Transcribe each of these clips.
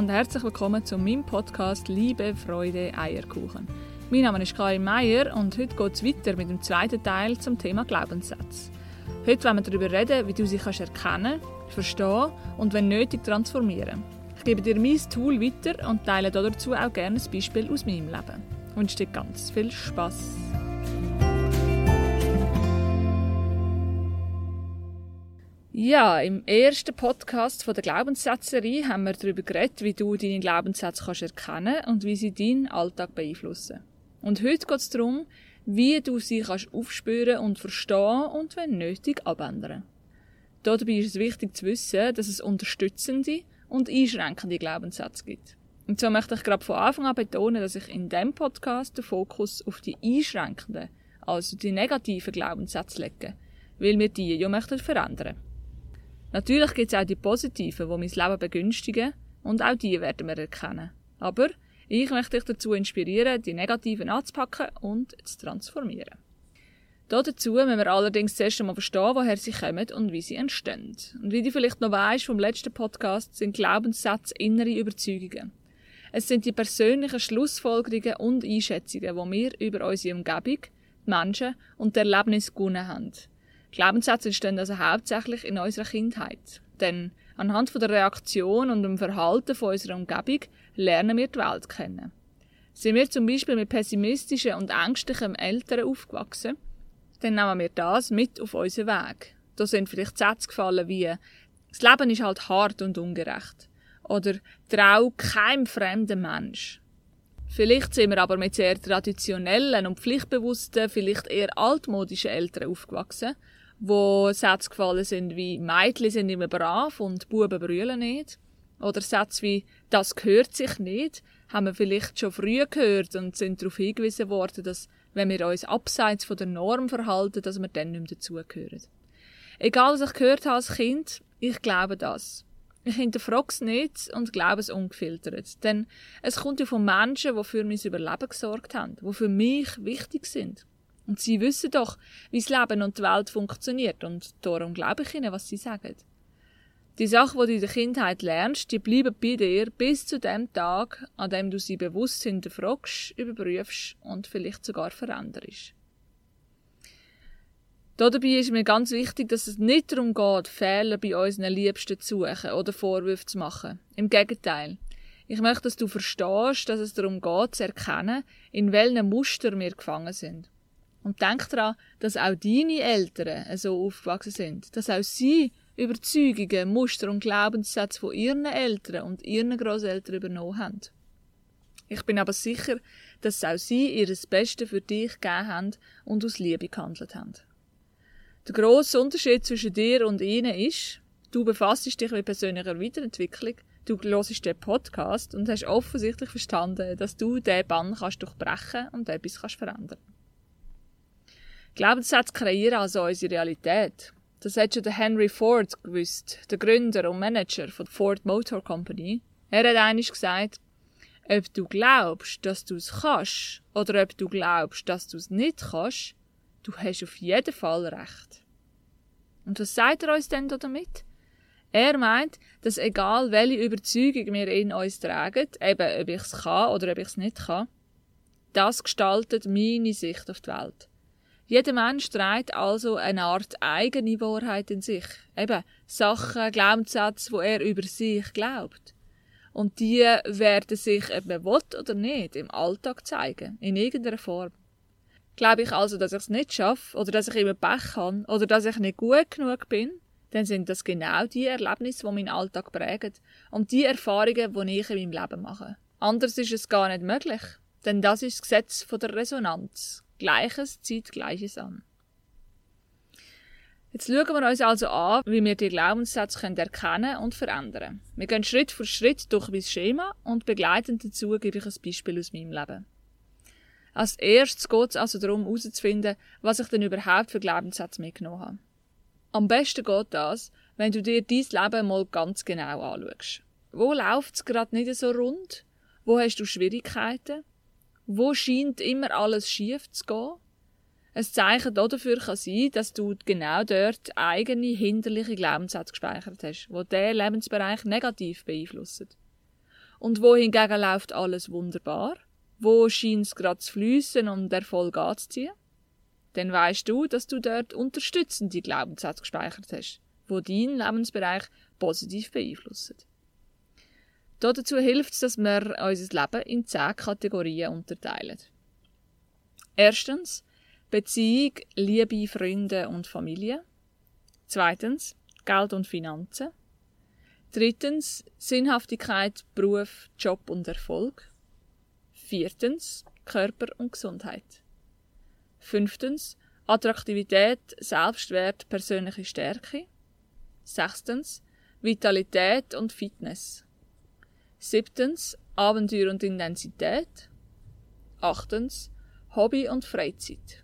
und herzlich willkommen zu meinem Podcast Liebe, Freude, Eierkuchen. Mein Name ist Karin Meier und heute geht es weiter mit dem zweiten Teil zum Thema Glaubenssätze. Heute wollen wir darüber reden, wie du sie kannst erkennen, verstehen und wenn nötig transformieren. Ich gebe dir mein Tool weiter und teile dazu auch gerne ein Beispiel aus meinem Leben. Ich wünsche dir ganz viel Spaß. Ja, im ersten Podcast von der Glaubenssätzerie haben wir darüber geredet, wie du deine Glaubenssätze kannst erkennen und wie sie deinen Alltag beeinflussen. Und heute geht es darum, wie du sie kannst aufspüren und verstehen und wenn nötig abändern. Dabei ist es wichtig zu wissen, dass es unterstützende und einschränkende Glaubenssätze gibt. Und so möchte ich gerade von Anfang an betonen, dass ich in diesem Podcast den Fokus auf die einschränkenden, also die negativen Glaubenssätze lege, weil wir die ja möchten verändern. Natürlich gibt es auch die positiven, die mein Leben begünstigen und auch die werden wir erkennen. Aber ich möchte dich dazu inspirieren, die negativen anzupacken und zu transformieren. Dazu müssen wir allerdings zuerst einmal verstehen, woher sie kommen und wie sie entstehen. Und wie du vielleicht noch weißt vom letzten Podcast, sind Glaubenssätze innere Überzeugungen. Es sind die persönlichen Schlussfolgerungen und Einschätzungen, die wir über unsere Umgebung, die Menschen und die Erlebnisse gewonnen haben. Glaubenssätze entstehen also hauptsächlich in unserer Kindheit. Denn anhand von der Reaktion und dem Verhalten von unserer Umgebung lernen wir die Welt kennen. Sind wir zum Beispiel mit pessimistischen und ängstlichen Eltern aufgewachsen, dann nehmen wir das mit auf unseren Weg. Da sind vielleicht Sätze gefallen wie das Leben ist halt hart und ungerecht. Oder trau keinem fremden Mensch. Vielleicht sind wir aber mit sehr traditionellen und pflichtbewussten, vielleicht eher altmodischen Eltern aufgewachsen wo Sätze gefallen sind wie Mädchen sind immer brav und Buben brüllen nicht. Oder Sätze wie das gehört sich nicht, haben wir vielleicht schon früh gehört und sind darauf hingewiesen worden, dass wenn wir uns abseits von der Norm verhalten, dass wir dann nicht mehr dazugehören. Egal, was ich gehört habe als Kind, ich glaube das. Ich hinterfrage es nicht und glaube es ungefiltert. Denn es kommt ja von Menschen, die für mein Überleben gesorgt haben, die für mich wichtig sind. Und sie wissen doch, wie das Leben und die Welt funktioniert und darum glaube ich ihnen, was sie sagen. Die Sachen, die du in der Kindheit lernst, die bleiben bei dir bis zu dem Tag, an dem du sie bewusst hinterfragst, überprüfst und vielleicht sogar veränderst. Dabei ist mir ganz wichtig, dass es nicht darum geht, Fehler bei unseren Liebsten zu suchen oder Vorwürfe zu machen. Im Gegenteil. Ich möchte, dass du verstehst, dass es darum geht, zu erkennen, in welchen Muster wir gefangen sind. Und denk daran, dass auch deine Eltern so aufgewachsen sind, dass auch sie Überzeugungen, Muster und Glaubenssätze von ihren Eltern und ihren Großeltern übernommen haben. Ich bin aber sicher, dass auch sie ihr Bestes für dich gegeben haben und aus Liebe gehandelt haben. Der grosse Unterschied zwischen dir und ihnen ist, du befasst dich mit persönlicher Weiterentwicklung, du hörst den Podcast und hast offensichtlich verstanden, dass du diesen Bann kannst durchbrechen und etwas kannst verändern Glaubenssätze kreieren also unsere Realität. Das hat schon der Henry Ford gewusst, der Gründer und Manager von der Ford Motor Company. Er hat einmal gesagt, ob du glaubst, dass du es kannst, oder ob du glaubst, dass du es nicht kannst, du hast auf jeden Fall recht. Und was sagt er uns denn damit? Er meint, dass egal welche Überzeugung wir in uns tragen, eben ob ich es kann oder ob ich es nicht kann, das gestaltet meine Sicht auf die Welt. Jeder Mensch trägt also eine Art eigene Wahrheit in sich. Eben Sachen, Glaubenssätze, wo er über sich glaubt. Und die werden sich, ob man will oder nicht, im Alltag zeigen. In irgendeiner Form. Glaube ich also, dass ich es nicht schaffe, oder dass ich immer Pech habe, oder dass ich nicht gut genug bin, dann sind das genau die Erlebnisse, die meinen Alltag prägen und die Erfahrungen, die ich in meinem Leben mache. Anders ist es gar nicht möglich, denn das ist das Gesetz der Resonanz. Gleiches zieht Gleiches an. Jetzt schauen wir uns also an, wie wir die Glaubenssätze erkennen und verändern Wir gehen Schritt für Schritt durch mein Schema und begleitend dazu gebe ich ein Beispiel aus meinem Leben. Als erstes geht es also darum, herauszufinden, was ich denn überhaupt für Glaubenssätze mitgenommen habe. Am besten geht das, wenn du dir dein Leben mal ganz genau anschaust. Wo läuft es gerade nicht so rund? Wo hast du Schwierigkeiten? Wo scheint immer alles schief zu gehen? Ein Zeichen dafür kann sein, dass du genau dort eigene hinderliche Glaubenssätze gespeichert hast, die diesen Lebensbereich negativ beeinflussen. und wo hingegen läuft alles wunderbar? Wo scheint es gerade zu fließen und Erfolg anzuziehen? Dann weißt du, dass du dort unterstützende Glaubenssätze gespeichert hast, wo deinen Lebensbereich positiv beeinflussen. Dazu hilft es, dass wir unser Leben in zehn Kategorien unterteilen. Erstens Beziehung, Liebe, Freunde und Familie. Zweitens Geld und Finanzen. Drittens Sinnhaftigkeit, Beruf, Job und Erfolg. Viertens Körper und Gesundheit. Fünftens Attraktivität, Selbstwert, persönliche Stärke. Sechstens Vitalität und Fitness. Siebtens Abenteuer und Intensität. Achtens Hobby und Freizeit.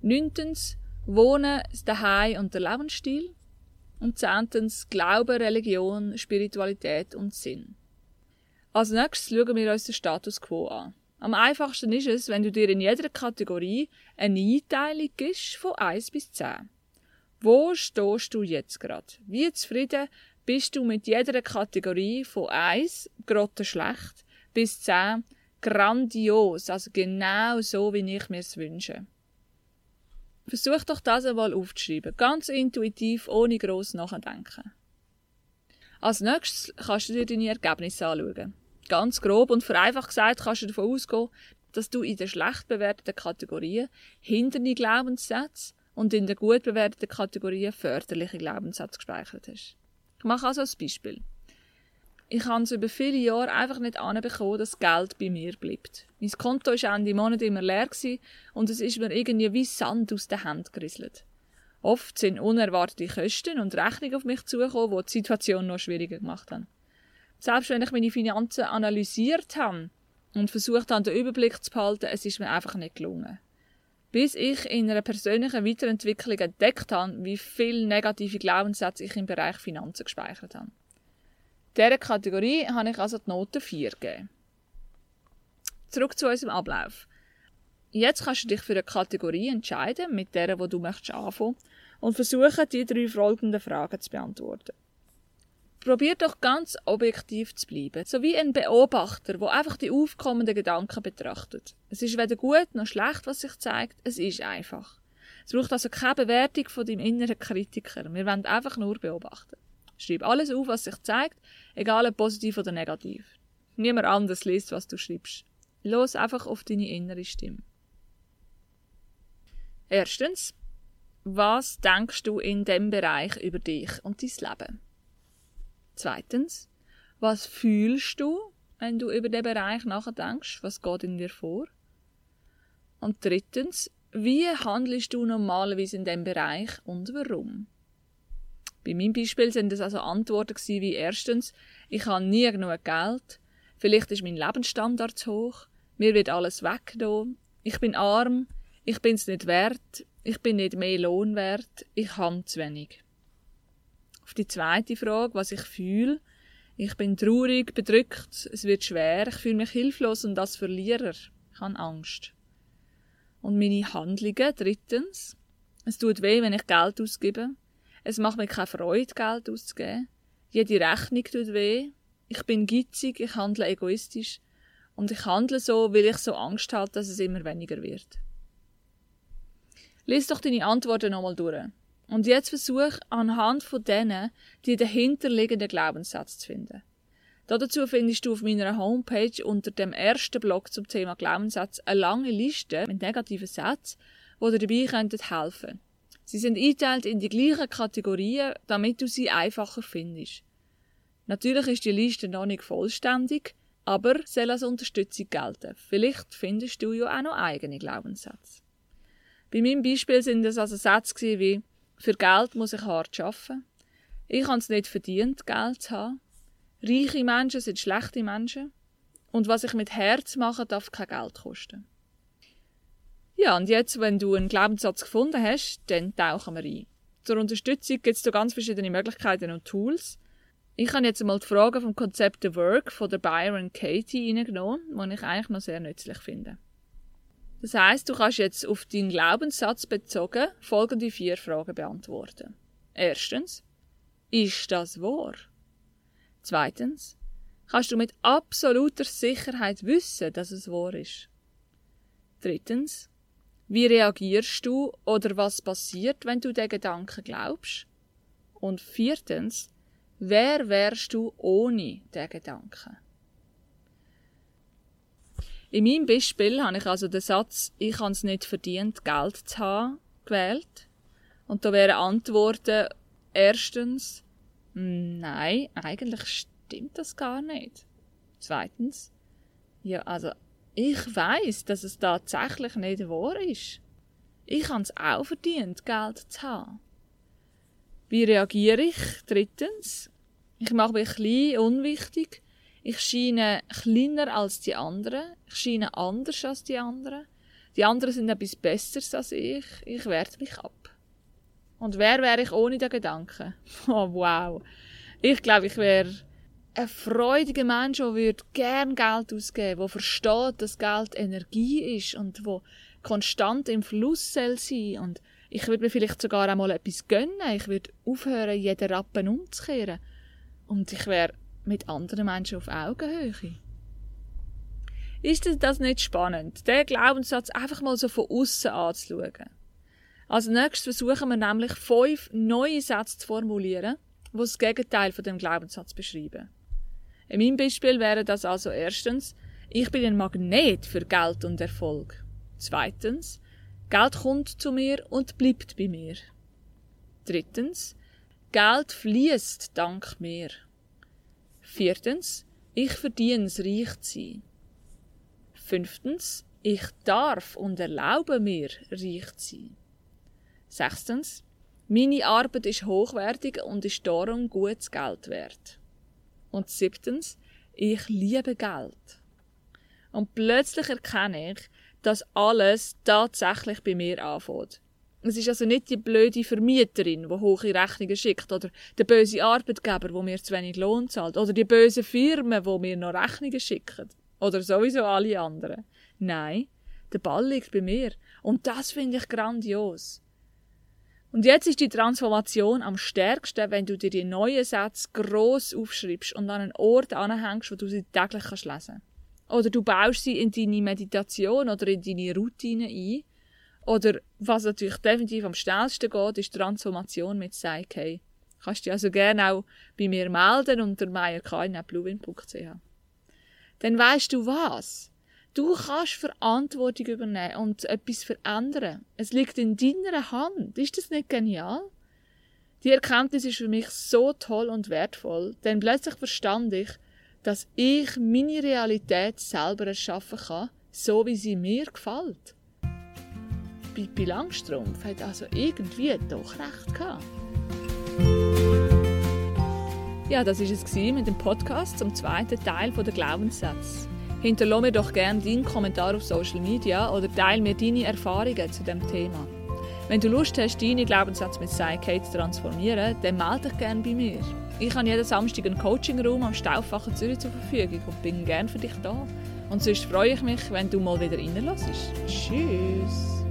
Neuntens Wohnen, daheim und der Lebensstil. Und zehntens Glaube, Religion, Spiritualität und Sinn. Als nächstes schauen wir uns den Status quo an. Am einfachsten ist es, wenn du dir in jeder Kategorie eine Einteilung gibst von 1 bis 10. Wo stehst du jetzt gerade? Wie zufrieden bist du mit jeder Kategorie von 1, grotte schlecht, bis 10, grandios, also genau so, wie ich mir es wünsche. Versuch doch das einmal aufzuschreiben, ganz intuitiv, ohne gross nachdenken. Als nächstes kannst du dir deine Ergebnisse anschauen. Ganz grob und vereinfacht gesagt kannst du davon ausgehen, dass du in den schlecht bewerteten Kategorien hindernde Glaubenssätze und in den gut bewerteten Kategorien förderliche Glaubenssätze gespeichert hast. Ich mache also ein Beispiel. Ich habe es über viele Jahre einfach nicht anbekommen, dass Geld bei mir bleibt. Mein Konto war Ende Monat immer leer und es ist mir irgendwie wie Sand aus den Händen gerisselt. Oft sind unerwartete Kosten und Rechnungen auf mich zugekommen, die die Situation noch schwieriger gemacht haben. Selbst wenn ich meine Finanzen analysiert habe und versucht habe, den Überblick zu behalten, es ist mir einfach nicht gelungen bis ich in einer persönlichen Weiterentwicklung entdeckt habe, wie viele negative Glaubenssätze ich im Bereich Finanzen gespeichert habe. Dieser Kategorie habe ich also die Note 4 gegeben. Zurück zu unserem Ablauf. Jetzt kannst du dich für eine Kategorie entscheiden, mit der, wo du möchtest anfangen, und versuchen, die drei folgenden Fragen zu beantworten. Probier doch ganz objektiv zu bleiben, so wie ein Beobachter, wo einfach die aufkommenden Gedanken betrachtet. Es ist weder gut noch schlecht, was sich zeigt, es ist einfach. Es braucht also keine Bewertung von deinem inneren Kritiker. Wir wollen einfach nur beobachten. Schreib alles auf, was sich zeigt, egal ob positiv oder negativ. Niemand anders liest, was du schreibst. Los einfach auf deine innere Stimme. Erstens, was denkst du in dem Bereich über dich und dein Leben? Zweitens, was fühlst du, wenn du über den Bereich nachdenkst? Was geht in dir vor? Und drittens, wie handelst du normalerweise in dem Bereich und warum? Bei meinem Beispiel sind das also Antworten wie erstens, ich habe nie genug Geld, vielleicht ist mein Lebensstandard zu hoch, mir wird alles weggenommen, ich bin arm, ich bin es nicht wert, ich bin nicht mehr Lohn wert, ich habe zu wenig. Auf die zweite Frage, was ich fühle, ich bin traurig, bedrückt, es wird schwer, ich fühle mich hilflos und als Verlierer. Ich habe Angst. Und meine Handlungen, drittens, es tut weh, wenn ich Geld ausgebe. Es macht mir keine Freude, Geld auszugeben. Jede Rechnung tut weh. Ich bin gitzig, ich handle egoistisch. Und ich handle so, weil ich so Angst habe, dass es immer weniger wird. Lies doch deine Antworten nochmal durch. Und jetzt versuch anhand von denen die dahinterliegenden Glaubenssätze zu finden. Dazu findest du auf meiner Homepage unter dem ersten Blog zum Thema Glaubenssätze eine lange Liste mit negativen Sätzen, die dir dabei könnten helfen. Sie sind eingeteilt in die gleichen Kategorien, damit du sie einfacher findest. Natürlich ist die Liste noch nicht vollständig, aber soll als Unterstützung gelten. Vielleicht findest du ja auch noch eigene Glaubenssätze. Bei meinem Beispiel sind es also Sätze wie für Geld muss ich hart arbeiten. Ich habe es nicht verdient, Geld zu haben. Reiche Menschen sind schlechte Menschen. Und was ich mit Herz mache, darf kein Geld kosten. Ja, und jetzt, wenn du einen Glaubenssatz gefunden hast, dann tauchen wir ein. Zur Unterstützung gibt es da ganz verschiedene Möglichkeiten und Tools. Ich habe jetzt einmal die Frage vom Konzept The Work von der Byron Katie reingenommen, die ich eigentlich noch sehr nützlich finde. Das heißt, du kannst jetzt auf deinen Glaubenssatz bezogen folgende vier Fragen beantworten. Erstens, ist das wahr? Zweitens, kannst du mit absoluter Sicherheit wissen, dass es wahr ist. Drittens, wie reagierst du oder was passiert, wenn du den Gedanken glaubst? Und viertens, wer wärst du ohne den Gedanken? In meinem Beispiel habe ich also den Satz, ich habe es nicht verdient, Geld zu haben, gewählt. Und da wären Antworten erstens, nein, eigentlich stimmt das gar nicht. Zweitens, ja, also ich weiß, dass es tatsächlich nicht wahr ist. Ich habe es auch verdient, Geld zu haben. Wie reagiere ich? Drittens, ich mache mich klein, unwichtig. Ich scheine kleiner als die anderen. Ich scheine anders als die anderen. Die anderen sind etwas Besseres als ich. Ich werte mich ab. Und wer wäre ich ohne den Gedanken? Oh, wow. Ich glaube, ich wäre ein freudiger Mensch, der gern Geld ausgeben der versteht, dass Geld Energie ist und wo konstant im Fluss soll sein und ich würde mir vielleicht sogar einmal etwas gönnen. Ich würde aufhören, jeden Rappen umzukehren. Und ich wäre mit anderen Menschen auf Augenhöhe. Ist das nicht spannend, den Glaubenssatz einfach mal so von außen anzuschauen? Als nächstes versuchen wir nämlich fünf neue Sätze zu formulieren, die das Gegenteil von dem Glaubenssatz beschreiben. In meinem Beispiel wäre das also erstens, ich bin ein Magnet für Geld und Erfolg. Zweitens, Geld kommt zu mir und bleibt bei mir. Drittens, Geld fließt dank mir. Viertens, ich verdiene es reich zu sein. Fünftens, ich darf und erlaube mir reich zu sein. Sechstens, meine Arbeit ist hochwertig und ist darum gutes Geld wert. Und siebtens, ich liebe Geld. Und plötzlich erkenne ich, dass alles tatsächlich bei mir anfängt. Es ist also nicht die blöde Vermieterin, die hohe Rechnungen schickt, oder der böse Arbeitgeber, der mir zu wenig Lohn zahlt, oder die böse Firmen, die mir noch Rechnungen schicken, oder sowieso alle anderen. Nein, der Ball liegt bei mir. Und das finde ich grandios. Und jetzt ist die Transformation am stärksten, wenn du dir die neuen Sätze gross aufschreibst und an einen Ort anhängst, wo du sie täglich kannst lesen Oder du baust sie in deine Meditation oder in deine Routine ein. Oder was natürlich definitiv am schnellsten geht, ist Transformation mit Psyche. Kannst dich also gerne auch bei mir melden unter meierkain.bluewin.ch. Dann weißt du was? Du kannst Verantwortung übernehmen und etwas verändern. Es liegt in deiner Hand. Ist das nicht genial? Die Erkenntnis ist für mich so toll und wertvoll, denn plötzlich verstand ich, dass ich meine Realität selber erschaffen kann, so wie sie mir gefällt. Pippi Langstrumpf hat also irgendwie doch recht gehabt. Ja, das war es mit dem Podcast zum zweiten Teil der Glaubenssätze. Hinterlasse mir doch gerne deinen Kommentar auf Social Media oder teile mir deine Erfahrungen zu dem Thema. Wenn du Lust hast, deine Glaubenssätze mit Psyche zu transformieren, dann melde dich gerne bei mir. Ich habe jeden Samstag einen Coaching-Raum am Stauffacher Zürich zur Verfügung und bin gerne für dich da. Und sonst freue ich mich, wenn du mal wieder reinlässt. Tschüss!